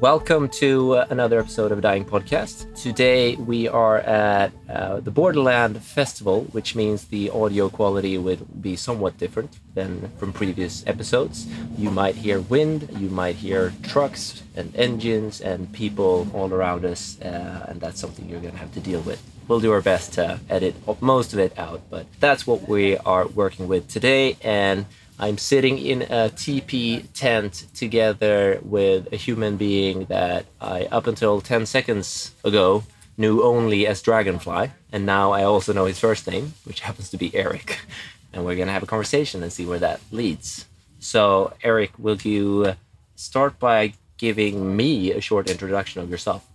Welcome to uh, another episode of Dying Podcast. Today we are at uh, the Borderland Festival, which means the audio quality will be somewhat different than from previous episodes. You might hear wind, you might hear trucks and engines and people all around us, uh, and that's something you're going to have to deal with. We'll do our best to edit most of it out, but that's what we are working with today. And I'm sitting in a TP tent together with a human being that I, up until 10 seconds ago, knew only as Dragonfly. And now I also know his first name, which happens to be Eric. And we're going to have a conversation and see where that leads. So, Eric, will you start by giving me a short introduction of yourself?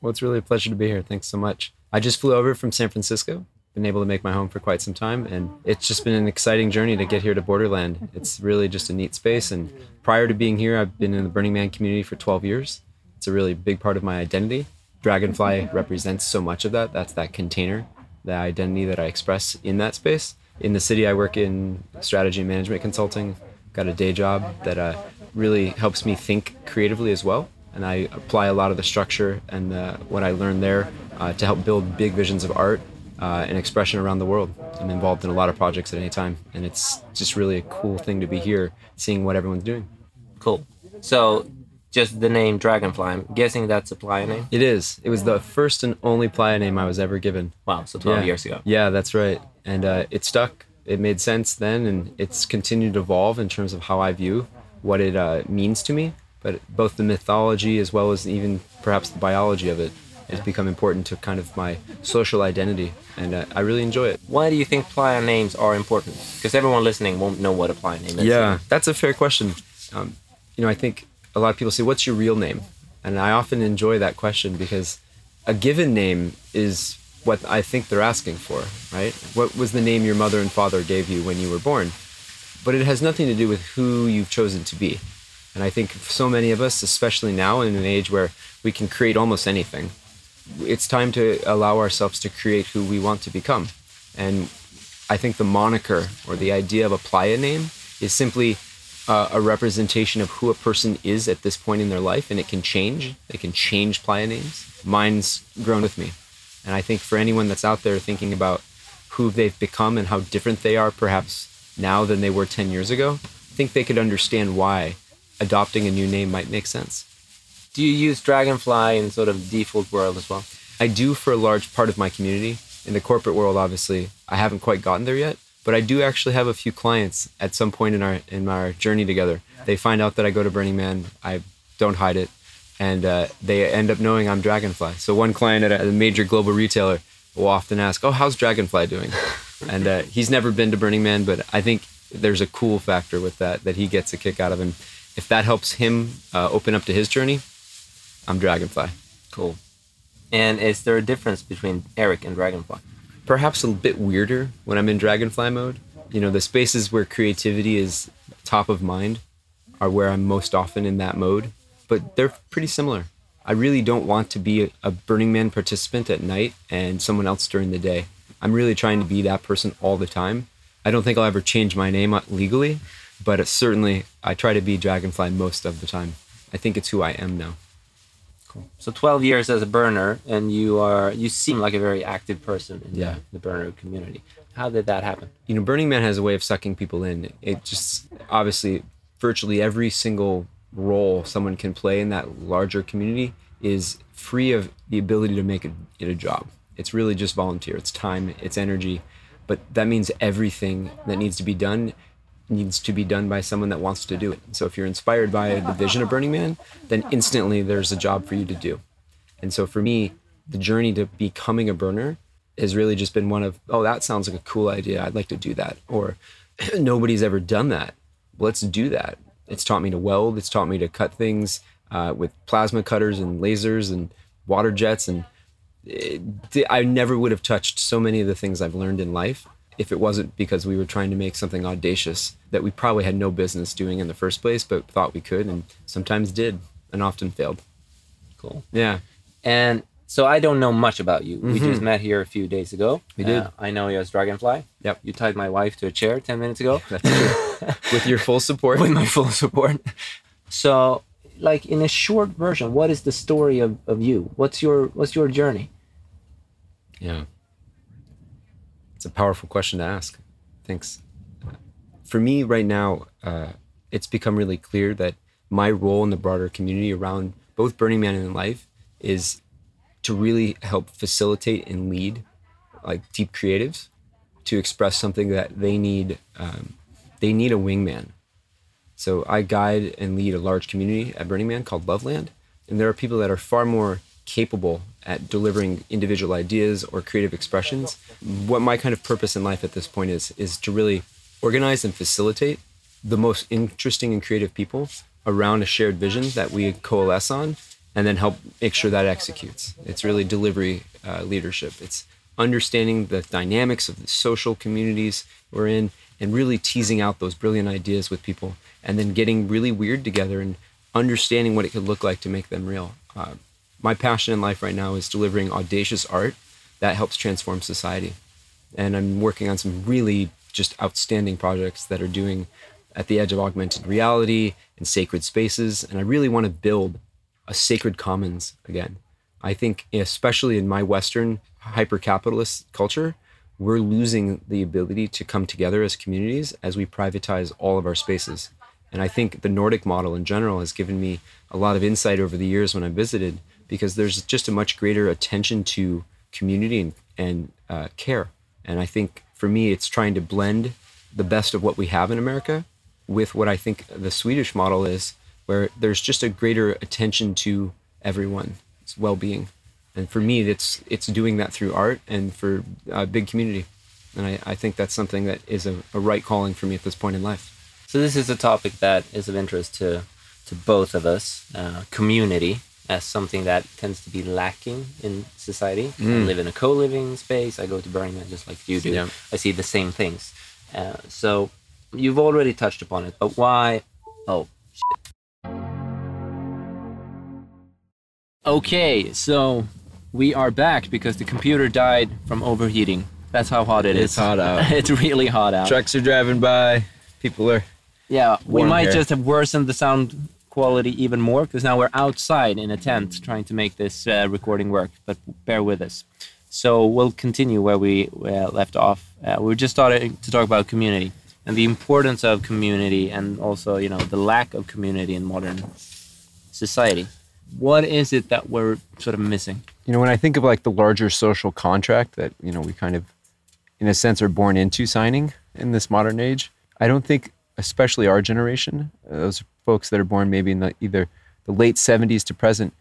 Well, it's really a pleasure to be here. Thanks so much. I just flew over from San Francisco been able to make my home for quite some time and it's just been an exciting journey to get here to borderland. It's really just a neat space and prior to being here i've been in the burning man community for 12 years. It's a really big part of my identity. Dragonfly represents so much of that. That's that container the identity that i express in that space. In the city i work in strategy and management consulting. Got a day job that uh, really helps me think creatively as well and i apply a lot of the structure and uh, what i learned there uh, to help build big visions of art uh, and expression around the world. I'm involved in a lot of projects at any time, and it's just really a cool thing to be here, seeing what everyone's doing. Cool. So, just the name Dragonfly. I'm guessing that's a playa name. It is. It was the first and only playa name I was ever given. Wow. So 12 yeah. years ago. Yeah, that's right. And uh, it stuck. It made sense then, and it's continued to evolve in terms of how I view what it uh, means to me. But both the mythology as well as even perhaps the biology of it has become important to kind of my social identity, and uh, I really enjoy it. Why do you think playa names are important? Because everyone listening won't know what a playa name is. Yeah, that's a fair question. Um, you know, I think a lot of people say, "What's your real name?" And I often enjoy that question because a given name is what I think they're asking for, right? What was the name your mother and father gave you when you were born? But it has nothing to do with who you've chosen to be. And I think so many of us, especially now in an age where we can create almost anything, it's time to allow ourselves to create who we want to become. And I think the moniker or the idea of a playa name is simply uh, a representation of who a person is at this point in their life, and it can change. They can change playa names. Mine's grown with me. And I think for anyone that's out there thinking about who they've become and how different they are, perhaps now than they were 10 years ago, I think they could understand why adopting a new name might make sense. Do you use Dragonfly in sort of default world as well? I do for a large part of my community. In the corporate world, obviously, I haven't quite gotten there yet, but I do actually have a few clients at some point in our in our journey together. They find out that I go to Burning Man. I don't hide it, and uh, they end up knowing I'm Dragonfly. So one client at a major global retailer will often ask, "Oh, how's Dragonfly doing?" and uh, he's never been to Burning Man, but I think there's a cool factor with that that he gets a kick out of, and if that helps him uh, open up to his journey, I'm Dragonfly. Cool. And is there a difference between Eric and Dragonfly? Perhaps a bit weirder when I'm in Dragonfly mode. You know, the spaces where creativity is top of mind are where I'm most often in that mode, but they're pretty similar. I really don't want to be a Burning Man participant at night and someone else during the day. I'm really trying to be that person all the time. I don't think I'll ever change my name legally, but certainly I try to be Dragonfly most of the time. I think it's who I am now. Cool. So 12 years as a burner, and you are you seem like a very active person in yeah. the, the burner community. How did that happen? You know, Burning Man has a way of sucking people in. It just obviously virtually every single role someone can play in that larger community is free of the ability to make it, it a job. It's really just volunteer. It's time, it's energy, but that means everything that needs to be done needs to be done by someone that wants to do it. So if you're inspired by the vision of Burning Man, then instantly there's a job for you to do. And so for me, the journey to becoming a burner has really just been one of, oh, that sounds like a cool idea. I'd like to do that. Or nobody's ever done that. Let's do that. It's taught me to weld. It's taught me to cut things uh, with plasma cutters and lasers and water jets. And it, I never would have touched so many of the things I've learned in life if it wasn't because we were trying to make something audacious that we probably had no business doing in the first place, but thought we could and sometimes did and often failed. Cool. Yeah. And so I don't know much about you. Mm-hmm. We just met here a few days ago. We did. Uh, I know you as Dragonfly. Yep. You tied my wife to a chair 10 minutes ago. That's true. With your full support. With my full support. So like in a short version, what is the story of, of you? What's your what's your journey? Yeah. It's a powerful question to ask. Thanks. For me, right now, uh, it's become really clear that my role in the broader community around both Burning Man and Life is to really help facilitate and lead like deep creatives to express something that they need. Um, they need a wingman. So I guide and lead a large community at Burning Man called Loveland, and there are people that are far more capable at delivering individual ideas or creative expressions. What my kind of purpose in life at this point is is to really organize and facilitate the most interesting and creative people around a shared vision that we coalesce on and then help make sure that executes. It's really delivery uh, leadership. It's understanding the dynamics of the social communities we're in and really teasing out those brilliant ideas with people and then getting really weird together and understanding what it could look like to make them real. Uh, my passion in life right now is delivering audacious art that helps transform society. And I'm working on some really just outstanding projects that are doing at the edge of augmented reality and sacred spaces. And I really want to build a sacred commons again. I think, especially in my Western hyper capitalist culture, we're losing the ability to come together as communities as we privatize all of our spaces. And I think the Nordic model in general has given me a lot of insight over the years when I visited because there's just a much greater attention to community and, and uh, care. And I think for me, it's trying to blend the best of what we have in America with what I think the Swedish model is, where there's just a greater attention to everyone's well-being. And for me, it's it's doing that through art and for a big community. And I, I think that's something that is a, a right calling for me at this point in life. So this is a topic that is of interest to to both of us. Uh, community as something that tends to be lacking in society. Mm. I live in a co-living space. I go to Burning Man just like you do. Yeah. I see the same things. Uh, so you've already touched upon it, but why? Oh, shit. Okay, so we are back because the computer died from overheating. That's how hot it is. it's hot out. it's really hot out. Trucks are driving by. People are. Yeah, we might just have worsened the sound quality even more because now we're outside in a tent trying to make this uh, recording work. But bear with us. So we'll continue where we uh, left off. Uh, we were just starting to talk about community and the importance of community and also you know the lack of community in modern society what is it that we're sort of missing you know when i think of like the larger social contract that you know we kind of in a sense are born into signing in this modern age i don't think especially our generation uh, those folks that are born maybe in the, either the late 70s to present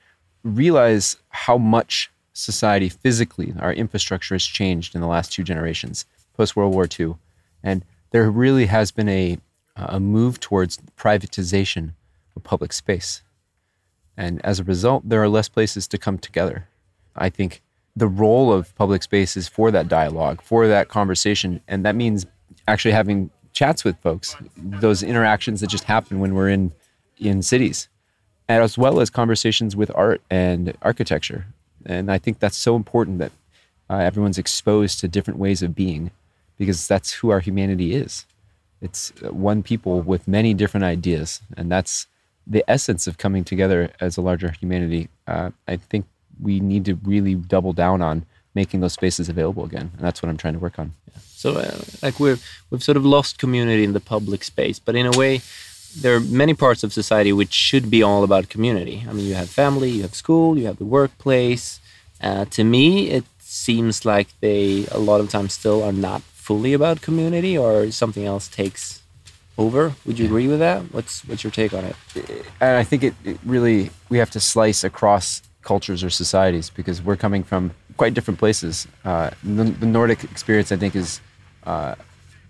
realize how much society physically our infrastructure has changed in the last two generations post world war ii and there really has been a, a move towards privatization of public space. And as a result, there are less places to come together. I think the role of public space is for that dialogue, for that conversation. And that means actually having chats with folks, those interactions that just happen when we're in, in cities, as well as conversations with art and architecture. And I think that's so important that uh, everyone's exposed to different ways of being because that's who our humanity is. It's uh, one people with many different ideas, and that's the essence of coming together as a larger humanity. Uh, I think we need to really double down on making those spaces available again, and that's what I'm trying to work on. Yeah. So, uh, like we've we've sort of lost community in the public space, but in a way, there are many parts of society which should be all about community. I mean, you have family, you have school, you have the workplace. Uh, to me, it seems like they a lot of times still are not fully about community or something else takes over. Would you agree with that? What's what's your take on it? And I think it, it really we have to slice across cultures or societies because we're coming from quite different places. Uh, the, the, Nordic experience, I think, is uh,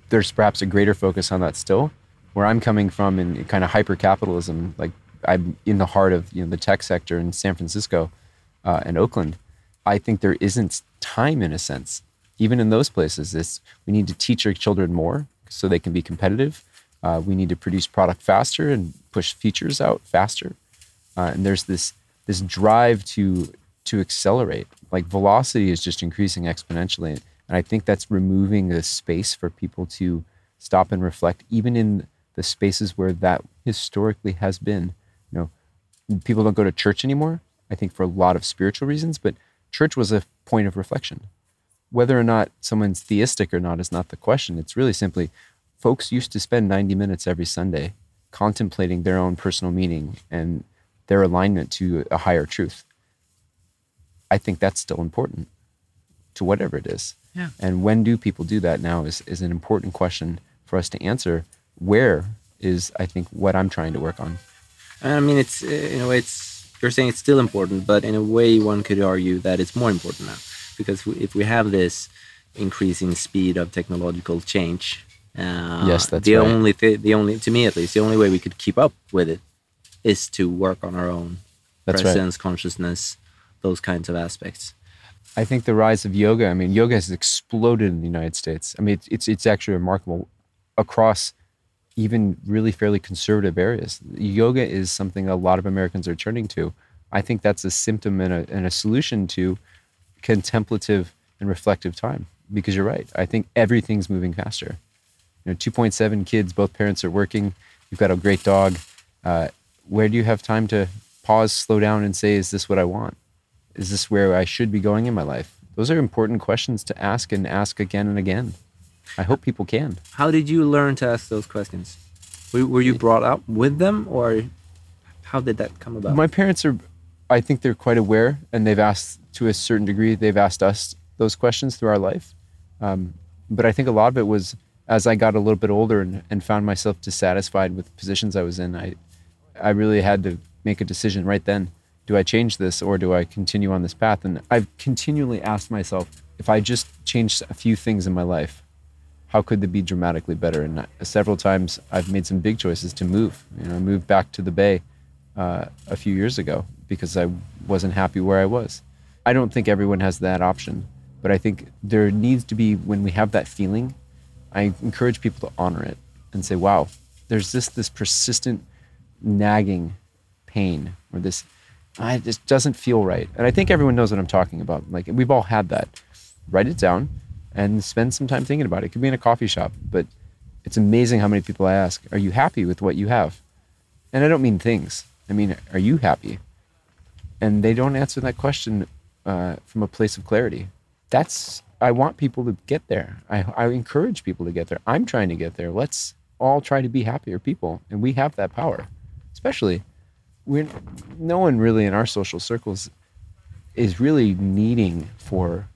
there's perhaps a greater focus on that still. Where I'm coming from in kind of hyper capitalism, like I'm in the heart of you know the tech sector in San Francisco uh, and Oakland. I think there isn't time, in a sense, even in those places, it's, we need to teach our children more so they can be competitive. Uh, we need to produce product faster and push features out faster. Uh, and there's this this drive to to accelerate. Like velocity is just increasing exponentially, and I think that's removing the space for people to stop and reflect, even in the spaces where that historically has been. You know, people don't go to church anymore. I think for a lot of spiritual reasons, but church was a point of reflection. Whether or not someone's theistic or not is not the question. It's really simply folks used to spend 90 minutes every Sunday contemplating their own personal meaning and their alignment to a higher truth. I think that's still important to whatever it is. Yeah. And when do people do that now is, is an important question for us to answer. Where is, I think, what I'm trying to work on. I mean, it's uh, in a way, it's you're saying it's still important, but in a way, one could argue that it's more important now because if we have this increasing speed of technological change, uh, yes, that's the right. only th- the only to me at least the only way we could keep up with it is to work on our own That's presence, consciousness, those kinds of aspects. I think the rise of yoga. I mean, yoga has exploded in the United States. I mean, it's it's, it's actually remarkable across even really fairly conservative areas. Yoga is something a lot of Americans are turning to. I think that's a symptom and a, and a solution to contemplative and reflective time. Because you're right. I think everything's moving faster. You know, 2.7 kids, both parents are working. You've got a great dog. Uh, where do you have time to pause, slow down, and say, "Is this what I want? Is this where I should be going in my life?" Those are important questions to ask and ask again and again. I hope people can. How did you learn to ask those questions? Were, you brought up with them, or how did that come about? My parents are, I think they're quite aware, and they've asked to a certain degree. They've asked us those questions through our life, um, but I think a lot of it was as I got a little bit older and, and found myself dissatisfied with the positions I was in. I, I really had to make a decision right then. Do I change this or do I continue on this path? And I've continually asked myself if I just changed a few things in my life, how could they be dramatically better? And several times I've made some big choices to move. You know, I moved back to the Bay uh, a few years ago because I wasn't happy where I was. I don't think everyone has that option, but I think there needs to be when we have that feeling. I encourage people to honor it and say, "Wow, there's this this persistent nagging pain or this I just doesn't feel right." And I think everyone knows what I'm talking about. Like we've all had that. Write it down and spend some time thinking about it. It could be in a coffee shop, but it's amazing how many people I ask, "Are you happy with what you have?" And I don't mean things. I mean, are you happy? And they don't answer that question uh, from a place of clarity. That's I want people to get there. I, I encourage people to get there. I'm trying to get there. Let's all try to be happier people, and we have that power. Especially, we no one really in our social circles is really needing for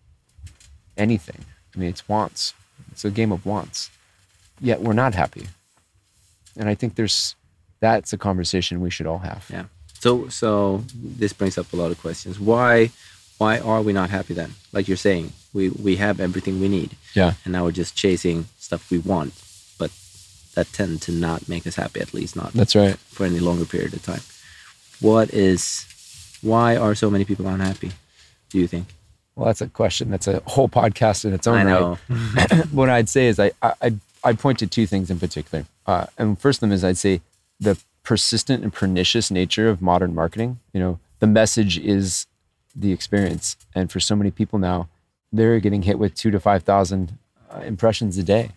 anything. I mean, it's wants. It's a game of wants. Yet we're not happy, and I think there's that's a conversation we should all have. Yeah. So so this brings up a lot of questions. Why why are we not happy then? Like you're saying, we we have everything we need. Yeah. And now we're just chasing stuff we want, but that tend to not make us happy at least not That's right. for any longer period of time. What is why are so many people unhappy? Do you think? Well, that's a question. That's a whole podcast in its own I know. right. what I'd say is I, I I'd, I'd point to two things in particular. Uh, and first of them is I'd say the persistent and pernicious nature of modern marketing. You know, the message is the experience, and for so many people now, they're getting hit with two to five thousand uh, impressions a day.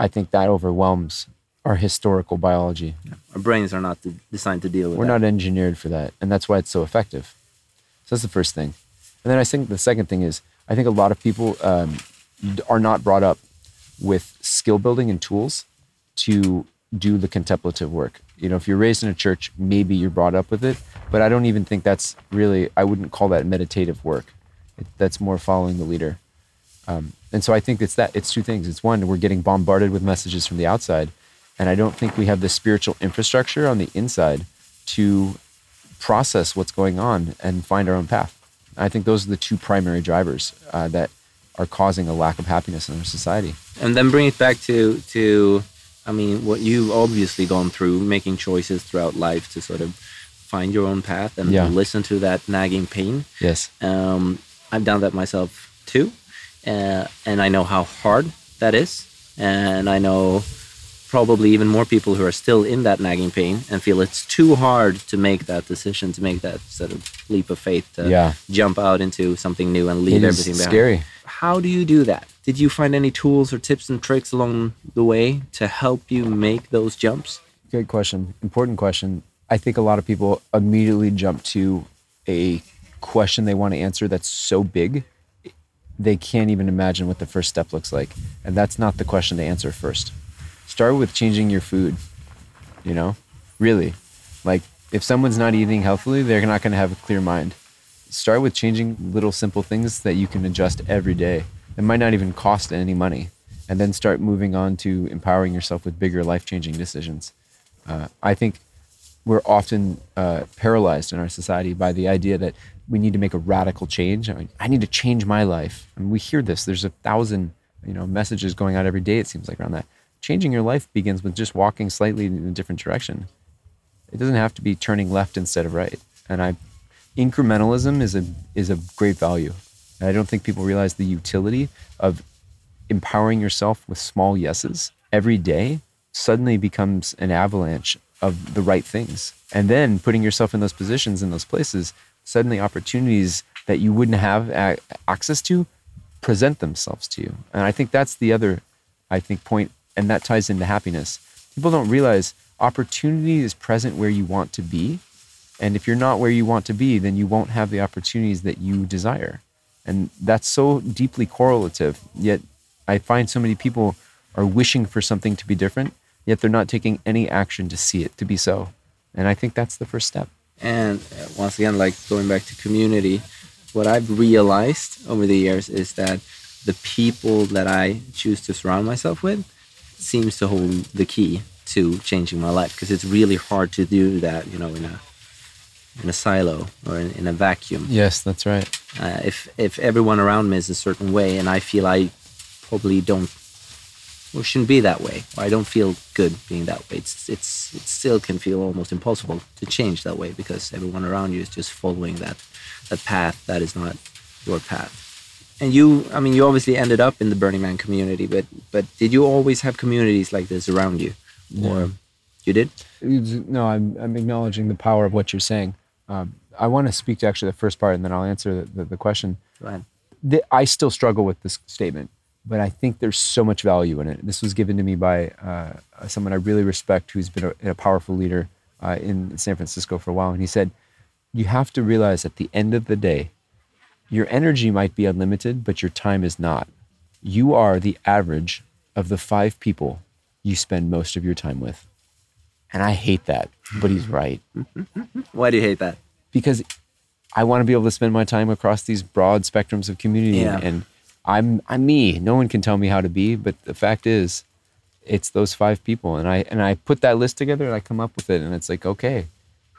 I think that overwhelms our historical biology. Our brains are not designed to deal with We're that. not engineered for that, and that's why it's so effective. So that's the first thing. And then I think the second thing is I think a lot of people um, are not brought up with skill building and tools to do the contemplative work. You know, if you're raised in a church, maybe you're brought up with it, but I don't even think that's really. I wouldn't call that meditative work. It, that's more following the leader. Um, and so I think it's that. It's two things. It's one, we're getting bombarded with messages from the outside, and I don't think we have the spiritual infrastructure on the inside to process what's going on and find our own path. I think those are the two primary drivers uh, that are causing a lack of happiness in our society. and then bring it back to to i mean what you've obviously gone through making choices throughout life to sort of find your own path and Yeah. listen to that nagging pain Yes. um, i've done that myself too uh, and i know how hard that is and i know probably even more people who are still in that nagging pain and feel it's too hard to make that decision to make that sort of leap of faith to Yeah. jump out into something new and leave everything behind scary. how do you do that? Did you find any tools or tips and tricks along the way to help you make those jumps? Good question. Important question. I think a lot of people immediately jump to a question they want to answer that's so big they can't even imagine what the first step looks like. And that's not the question to answer first. Start with changing your food. You know, really. Like if someone's not eating healthily, they're not going to have a clear mind. Start with changing little simple things that you can adjust every day. It might not even cost any money. And then start moving on to empowering yourself with bigger life changing decisions. Uh, I think we're often uh, paralyzed in our society by the idea that we need to make a radical change. I, mean, I need to change my life. And we hear this. There's a thousand, you know, messages going out every day. It seems like around that. Changing your life begins with just walking slightly in a different direction. It doesn't have to be turning left instead of right. And I, incrementalism is a is a great value. And I don't think people realize the utility of empowering yourself with small yeses every day. Suddenly becomes an avalanche of the right things. And then putting yourself in those positions in those places suddenly opportunities that you wouldn't have access to present themselves to you. And I think that's the other, I think, point, and that ties into happiness. People don't realize opportunity is present where you want to be. And if you're not where you want to be, then you won't have the opportunities that you desire. And that's so deeply correlative. Yet I find so many people are wishing for something to be different, yet they're not taking any action to see it to be so. And I think that's the first step. And uh, once again, like going back to community, what I've realized over the years is that the people that I choose to surround myself with seems to hold the key to changing my life because it's really hard to do that, you know, in a in a silo or in, in a vacuum. Yes, that's right. Uh, if if everyone around me is a certain way, and I feel I probably don't or shouldn't be that way, or I don't feel good being that way. It's it's it still can feel almost impossible to change that way because everyone around you is just following that that path that is not your path. And you, I mean, you obviously ended up in the Burning Man community, but but did you always have communities like this around you, or you did? No, I'm I'm acknowledging the power of what you're saying. Um, I want to speak to actually the first part, and then I'll answer the, the, the question. Go ahead. The, I still struggle with this statement but I think there's so much value in it. This was given to me by uh, someone I really respect who's been a, a powerful leader uh, in San Francisco for a while. And he said, You have to realize at the end of the day, your energy might be unlimited, but your time is not. You are the average of the five people you spend most of your time with. And I hate that, but he's right. Why do you hate that? Because I want to be able to spend my time across these broad spectrums of community yeah. and I'm I'm me. No one can tell me how to be, but the fact is, it's those five people, and I and I put that list together and I come up with it, and it's like, okay,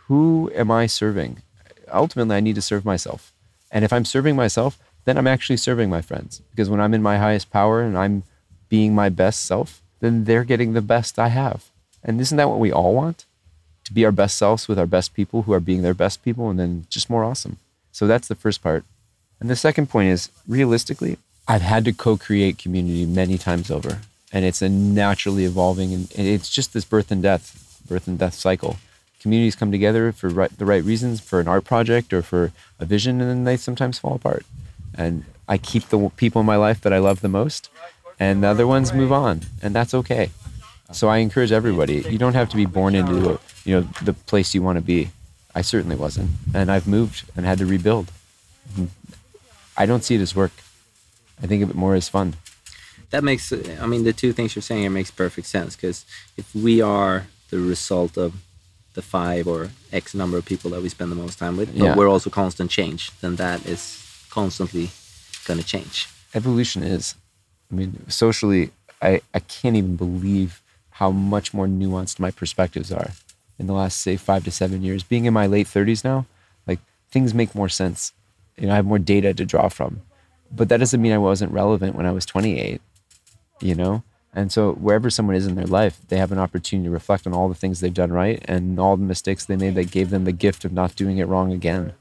who am I serving? Ultimately, I need to serve myself, and if I'm serving myself, then I'm actually serving my friends because when I'm in my highest power and I'm being my best self, then they're getting the best I have, and isn't that what we all want? To be our best selves with our best people who are being their best people, and then just more awesome. So that's the first part. And the second point is realistically, I've had to co-create community many times over, and it's a naturally evolving, and it's just this birth and death, birth and death cycle. Communities come together for right, the right reasons, for an art project or for a vision, and then they sometimes fall apart. And I keep the people in my life that I love the most, and the other ones move on, and that's okay. So I encourage everybody. You don't have to be born into you know the place you want to be. I certainly wasn't, and I've moved and had to rebuild. I don't see it as work. I think of it more as fun. That makes, I mean, the two things you're saying here makes perfect sense because if we are the result of the five or X number of people that we spend the most time with, but yeah. we're also constant change, then that is constantly going to change. Evolution is. I mean, socially, I, I can't even believe how much more nuanced my perspectives are in the last, say, five to seven years. Being in my late 30s now, like things make more sense. You know, I have more data to draw from but that doesn't mean I wasn't relevant when I was 28, you know? And so wherever someone is in their life, they have an opportunity to reflect on all the things they've done right and all the mistakes they made that gave them the gift of not doing it wrong again.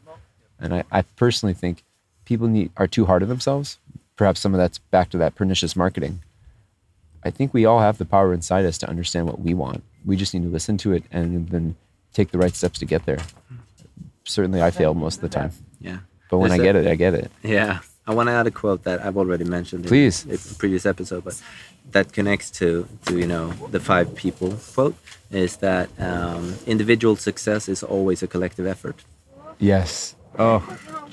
And I, I personally think people need, are too hard on themselves. Perhaps some of that's back to that pernicious marketing. I think we all have the power inside us to understand what we want. We just need to listen to it and then take the right steps to get there. Certainly, I fail most of the time. Yeah. But when There's I get a, it, I get it. Yeah I want to add a quote that I've already mentioned Please. in a previous episode, but that connects to to you know the five people quote is that um, individual success is always a collective effort. Yes. Oh,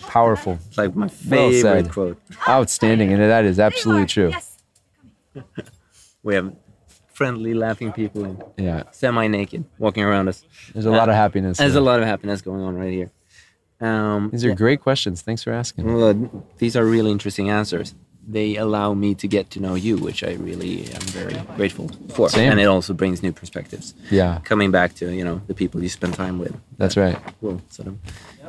powerful. It's like my favorite said. quote. Outstanding. And that is absolutely true. Yes. We have friendly, laughing people and Yeah. semi-naked walking around us. There's a lot of happiness. There's a lot of happiness going on right here. Um, These are great questions. Thanks for asking. Well, these are really interesting answers. They allow me to get to know you, which I really am very grateful for. Same. And it also brings new perspectives. Yeah, Coming back to you know the people you spend time with that's right. will sort of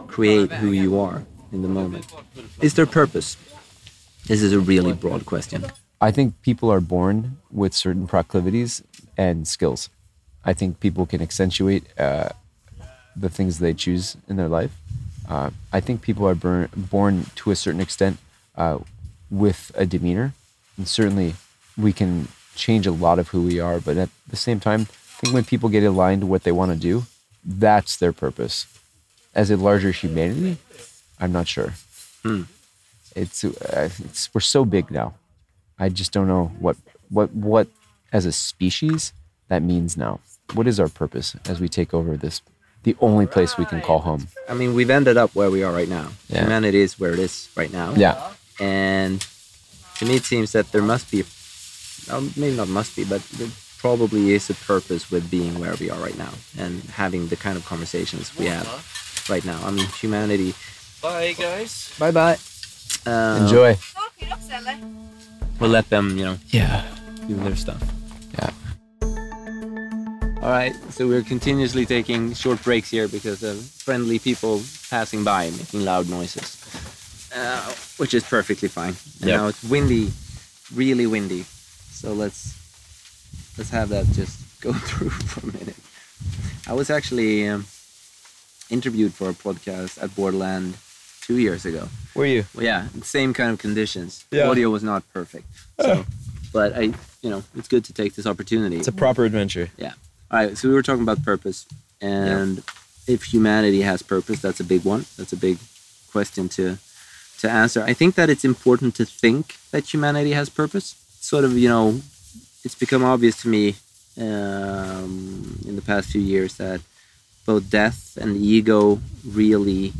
create who you are in the moment. Is there purpose? This is a really broad question. I think people are born with certain proclivities and skills. I think people can accentuate uh, the things they choose in their life. Uh, I think people are burn, born to a certain extent uh, with a demeanor, and certainly we can change a lot of who we are. But at the same time, I think when people get aligned to what they want to do, that's their purpose. As a larger humanity, I'm not sure. It's, uh, it's we're so big now. I just don't know what what what as a species that means now. What is our purpose as we take over this the only place we can call home? I mean, we've ended up where we are right now. Yeah. Humanity is where it is right now. Yeah. And to me, it seems that there must be, maybe not must be, but there probably is a purpose with being where we are right now and having the kind of conversations we have right now. I mean, humanity. Bye, guys. Bye bye. Uh, Enjoy. We'll let them, you know, Yeah. do their stuff. Yeah. All right, so we're continuously taking short breaks here because of friendly people passing by making loud noises, uh, which is perfectly fine. And Yep. now it's windy, really windy. So let's let's have that just go through for a minute. I was actually um, interviewed for a podcast at Borderland two years ago. Were you? Well, yeah, same kind of conditions. Yeah. Audio was not perfect, so, but I, you know, it's good to take this opportunity. It's a proper adventure. All right, so we were talking about purpose, and if humanity has purpose, that's a big one. That's a big question to to answer. I think that it's important to think that humanity has purpose. Sort of, you know, it's become obvious to me um, in the past few years that both death and the ego really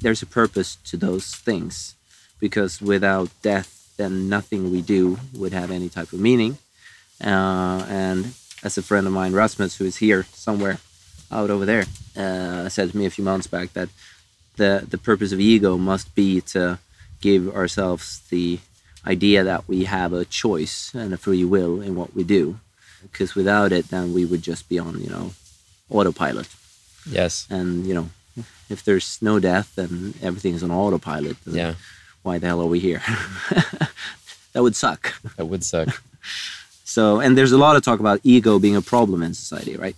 there's a purpose to those things because without death then nothing we do would have any type of meaning uh, and as a friend of mine rasmus who is here somewhere out over there uh, said to me a few months back that the the purpose of ego must be to give ourselves the idea that we have a choice and a free will in what we do because without it then we would just be on you know autopilot Yes. and you know if there's no death then everything's on autopilot Yeah. why the hell are we here that would suck That would suck. so and there's a lot of talk about ego being a problem in society right?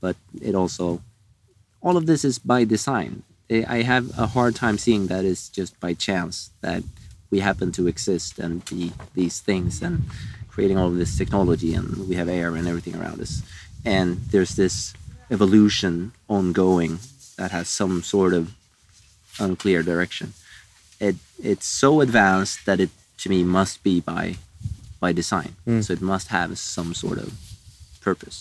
But it also all of this is by design. I have a hard time seeing that it's just by chance that we happen to exist and be these things and creating all of this technology and we have air and everything around us. And there's this evolution ongoing that has some sort of unclear direction. It it's so advanced that it to me must be by by design so it must have some sort of purpose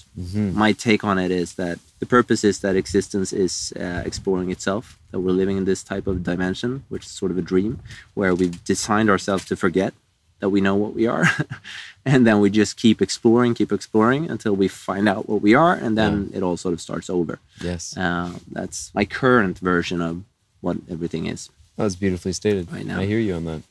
my take on it is that the purpose is that existence is uh, exploring itself that we're living in this type of dimension which is sort of a dream where we've designed ourselves to forget that we know what we are and then we just keep exploring keep exploring until we find out what we are and then it all sort of starts over Yes. uh, that's my current version of what everything is That was beautifully stated. Right now. I hear you on that.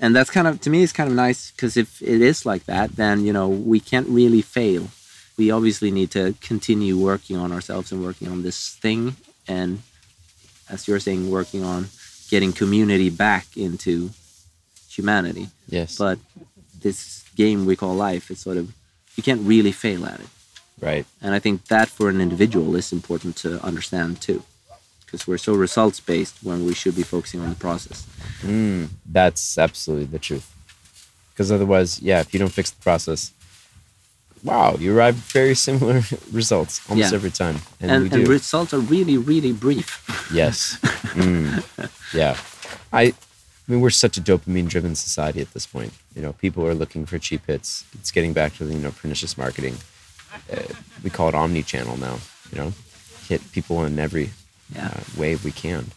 And that's kind of to me it's kind of nice because if it is like that then you know we can't really fail we obviously need to continue working on ourselves and working on this thing and as you're saying working on getting community back into humanity Yes. but this game we call life it's sort of you can't really fail at it right. and i think that for an individual is important to understand too because we're so results based when we should be focusing on the process Mm, that's absolutely the truth. Because otherwise, yeah, if you don't fix the process, wow, you arrive very similar results almost Yeah. every time. And, and, and results are really really brief yes. Mm, yeah. I I mean, we're such a dopamine-driven society at this point. You know, people are looking for cheap hits. It's getting back to the you know pernicious marketing. Uh, we call it omni-channel now. You know, hit people in every Yeah. uh, way we can,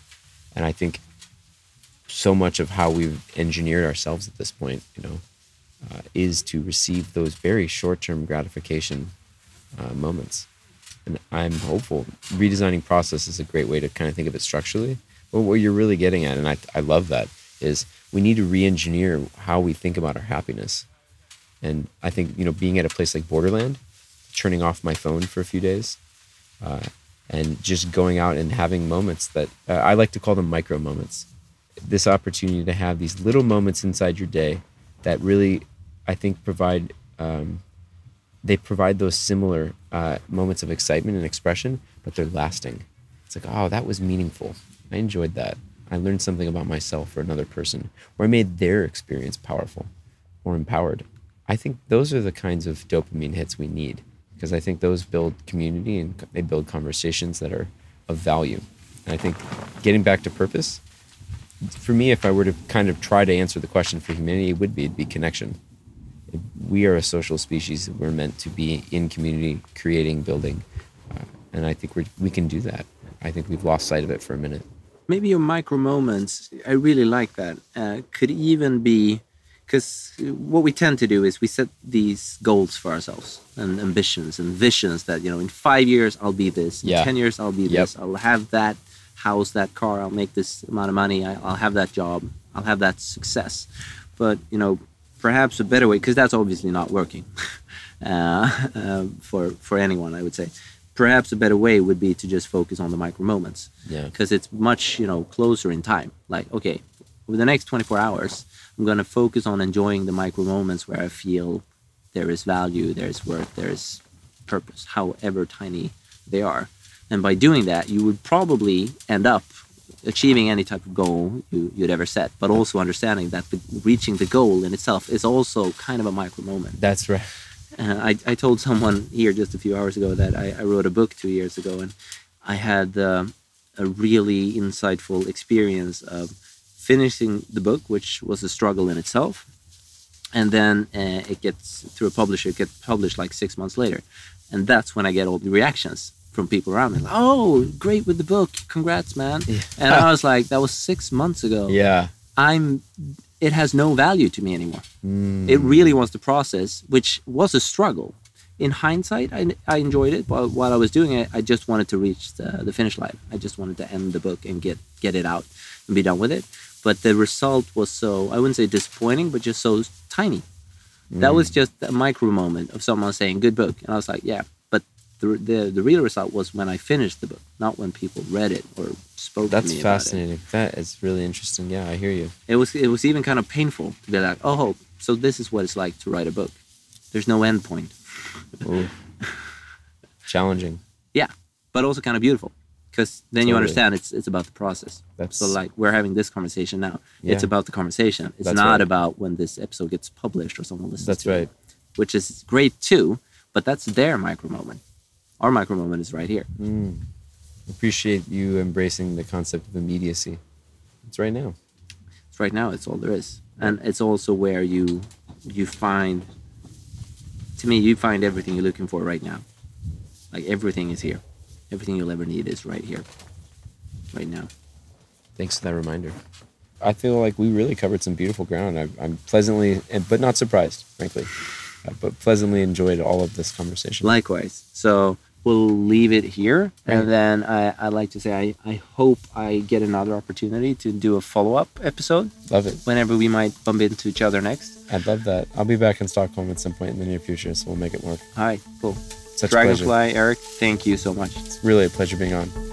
and I think so much of how we've engineered ourselves at this point, you know, uh, is to receive those very short-term gratification uh, moments. And I'm hopeful redesigning process is a great way to kind of think of it structurally. But what you're really getting at, and I, I love that, is we need to re-engineer how we think about our happiness. And I think you know, being at a place like Borderland, turning off my phone for a few days, uh, and just going out and having moments that uh, I like to call them micro moments. This opportunity to have these little moments inside your day that really, I think, provide um, they provide those similar uh, moments of excitement and expression, but they're lasting. It's like, oh, that was meaningful. I enjoyed that. I learned something about myself or another person, or I made their experience powerful or empowered. I think those are the kinds of dopamine hits we need because I think those build community and they build conversations that are of value. And I think getting back to purpose, for me, if I were to kind of try to answer the question for humanity, it would be, it'd be connection we are a social species. We're meant to be in community, creating, building, uh, and I think we we can do that. I think we've lost sight of it for a minute. maybe your micro moments i really like that uh, could even be because what we tend to do is we set these goals for ourselves and ambitions and visions that you know in five years i'll be this in Yeah. 10 years i'll be Yep. this i'll have that house that car i'll make this amount of money I, i'll have that job i'll have that success but you know perhaps a better way because that's obviously not working uh, uh, for for anyone i would say perhaps a better way would be to just focus on the micro moments Yeah. because it's much you know closer in time like okay over the next 24 hours i'm going to focus on enjoying the micro moments where i feel there is value there's worth there's purpose however tiny they are and by doing that you would probably end up achieving any type of goal you, you'd ever set but also understanding that the, reaching the goal in itself is also kind of a micro moment That's right. uh, I, I told someone here just a few hours ago that I, I wrote a book two years ago and I had um a really insightful experience of finishing the book, which was a struggle in itself. And then uh, it gets through a publisher, it gets published like six months later. And that's when I get all the reactions from people around me. Like, oh, great with the book. Congrats, man. And I was like, that was six months ago. Yeah. I'm it has no value to me anymore. Mm. It really was the process, which was a struggle. In hindsight, I, I enjoyed it, but while I was doing it, I just wanted to reach the, the finish line. I just wanted to end the book and get get it out and be done with it. But the result was so I wouldn't say disappointing, but just so tiny. That was mm. just a micro moment of someone saying "good book," and I was like, "Yeah." But the the, the real result was when I finished the book, not when people read it or spoke That's to me about it. fascinating. That is really interesting. Yeah, I hear you. it was it was even kind of painful to be like, oh, so this is what it's like to write a book. There's no end point. Challenging. Yeah, but also kind of beautiful because then you understand it's it's about the process. That's So like we're having this conversation now. It's about the conversation. It's That's not right. about when this episode gets published or someone listens That's to right. it, which is great too. But that's their micro moment. Our micro moment is right here. Mm. Appreciate you embracing the concept of immediacy. It's right now. It's right now. It's all there is, and it's also where you you find. To me, you find everything you're looking for right now. Like everything is here. Everything you'll ever need is right here, right now. Thanks for that reminder. I feel like we really covered some beautiful ground. I, I'm pleasantly, but not surprised, frankly, uh, but pleasantly enjoyed all of this conversation. Likewise. So we'll leave it here, Right. and then I I like to say I I hope I get another opportunity to do a follow up episode Love it. whenever we might bump into each other next. I'd love that. I'll be back in Stockholm at some point in the near future, so we'll make it work. All right, cool. Such. Dragonfly, Eric, thank you so much. It's really a pleasure being on.